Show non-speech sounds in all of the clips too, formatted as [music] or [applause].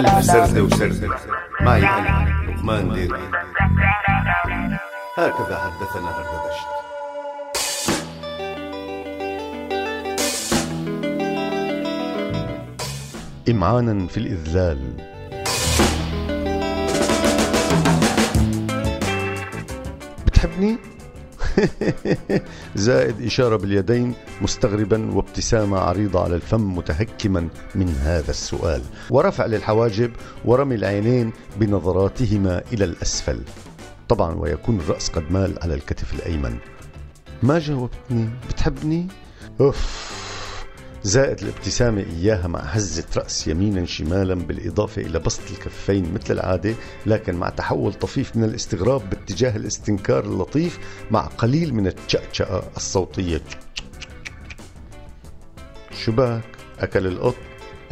ألف سردة وسردة معي أنا لقمان ديري هكذا حدثنا هردبشت إمعانا في الإذلال. بتحبني؟ [laughs] زائد إشارة باليدين مستغربا وابتسامة عريضة على الفم متهكما من هذا السؤال. ورفع للحواجب ورمي العينين بنظراتهما إلى الأسفل. طبعا ويكون الرأس قد مال على الكتف الأيمن. ما جاوبتني؟ بتحبني؟ أوف. زائد الابتسامة إياها مع هزة رأس يمينا شمالا بالإضافة إلى بسط الكفين مثل العادة لكن مع تحول طفيف من الاستغراب باتجاه الاستنكار اللطيف مع قليل من التشأشأة الصوتية. شباك أكل القط؟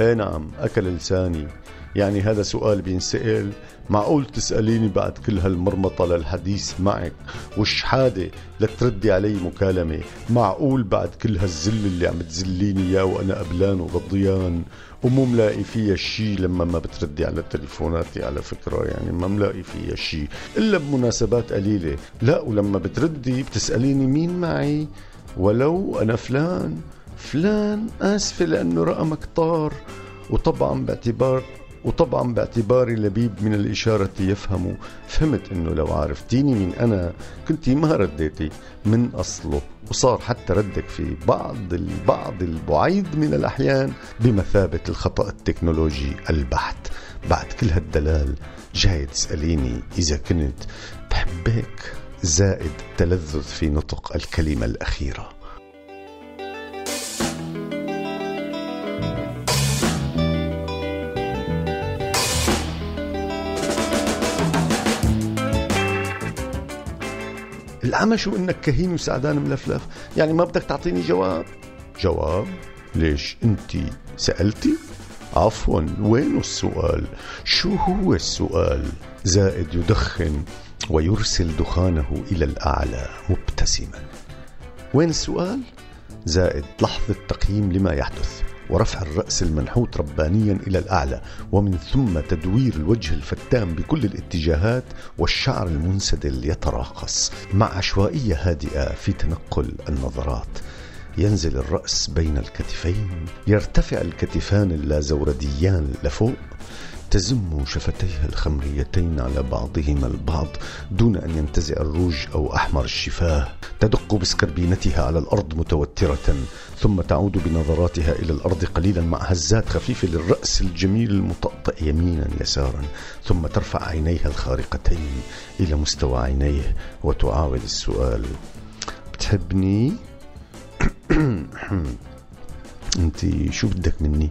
إيه نعم أكل لساني. يعني هذا سؤال بينسأل معقول تسأليني بعد كل هالمرمطة للحديث معك؟ والشحادة لتردي علي مكالمة؟ معقول بعد كل هالزل اللي عم تزليني إياه وأنا قبلان وغضيان ومو ملاقي فيها شي لما ما بتردي على تليفوناتي على فكرة يعني ما ملاقي فيها شي. إلا بمناسبات قليلة. لا ولما بتردي بتسأليني مين معي؟ ولو أنا فلان. فلان آسفة لأنه رقمك طار. وطبعا باعتبار وطبعا باعتباري لبيب من الإشارة يفهم فهمت أنه لو عرفتيني من أنا كنت ما رديتي من أصله. وصار حتى ردك في بعض البعض البعيد من الأحيان بمثابة الخطأ التكنولوجي البحت. بعد كل هالدلال جاي تسأليني إذا كنت بحبك زائد تلذذ في نطق الكلمة الأخيرة. العمى شو إنك كهين وسعدان ملفلف يعني ما بدك تعطيني جواب؟ جواب؟ ليش أنت سألتي؟ عفوا وين السؤال؟ شو هو السؤال؟ زائد يدخن ويرسل دخانه إلى الأعلى مبتسما. وين السؤال؟ زائد لحظة تقييم لما يحدث. ورفع الرأس المنحوت ربانيا إلى الأعلى ومن ثم تدوير الوجه الفتان بكل الاتجاهات والشعر المنسدل يتراقص. مع عشوائية هادئة في تنقل النظرات. ينزل الرأس بين الكتفين يرتفع الكتفان اللازورديان لفوق تزم شفتيها الخمريتين على بعضهما البعض دون أن ينتزع الروج أو أحمر الشفاه تدق بسكربينتها على الأرض متوترة ثم تعود بنظراتها إلى الأرض قليلا مع هزات خفيفة للرأس الجميل المطأطئ يمينا يسارا ثم ترفع عينيها الخارقتين إلى مستوى عينيه وتعاود السؤال بتحبني؟ [coughs] انت شو بدك مني؟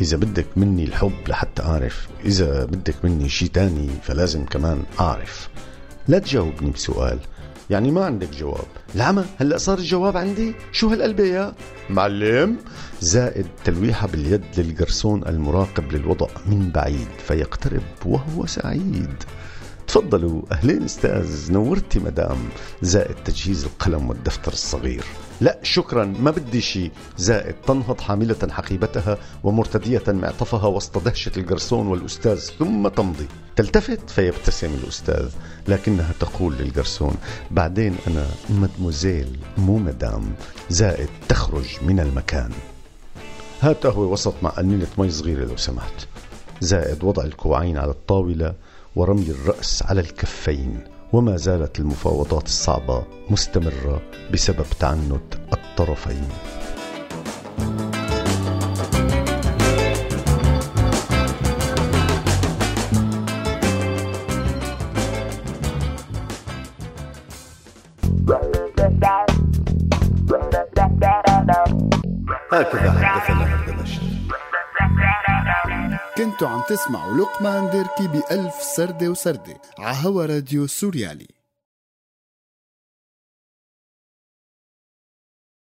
إذا بدك مني الحب لحتى أعرف إذا بدك مني شي تاني فلازم كمان أعرف. لا تجاوبني بسؤال. يعني ما عندك جواب. العمى هلأ صار الجواب عندي؟ شو هالقلبة يا؟ معلم زائد تلويحة باليد للجرسون المراقب للوضع من بعيد فيقترب وهو سعيد. تفضلوا أهلين أستاذ نورتي مدام زائد تجهيز القلم والدفتر الصغير. لا شكرا ما بدي شيء زائد تنهض حاملة حقيبتها ومرتدية معطفها وسط دهشة الجرسون والأستاذ ثم تمضي. تلتفت؟ فيبتسم الأستاذ لكنها تقول للجرسون بعدين أنا مدموزيل مو مدام. زائد تخرج من المكان. هات قهوة وسط مع قنينة مي صغيرة لو سمحت. زائد وضع الكوعين على الطاولة ورمي الرأس على الكفين وما زالت المفاوضات الصعبة مستمرة بسبب تعنت الطرفين. هكذا حدثنا كنتوا عم تسمعوا لقمان ديركي بألف سردة وسردة عهوا راديو سوريالي.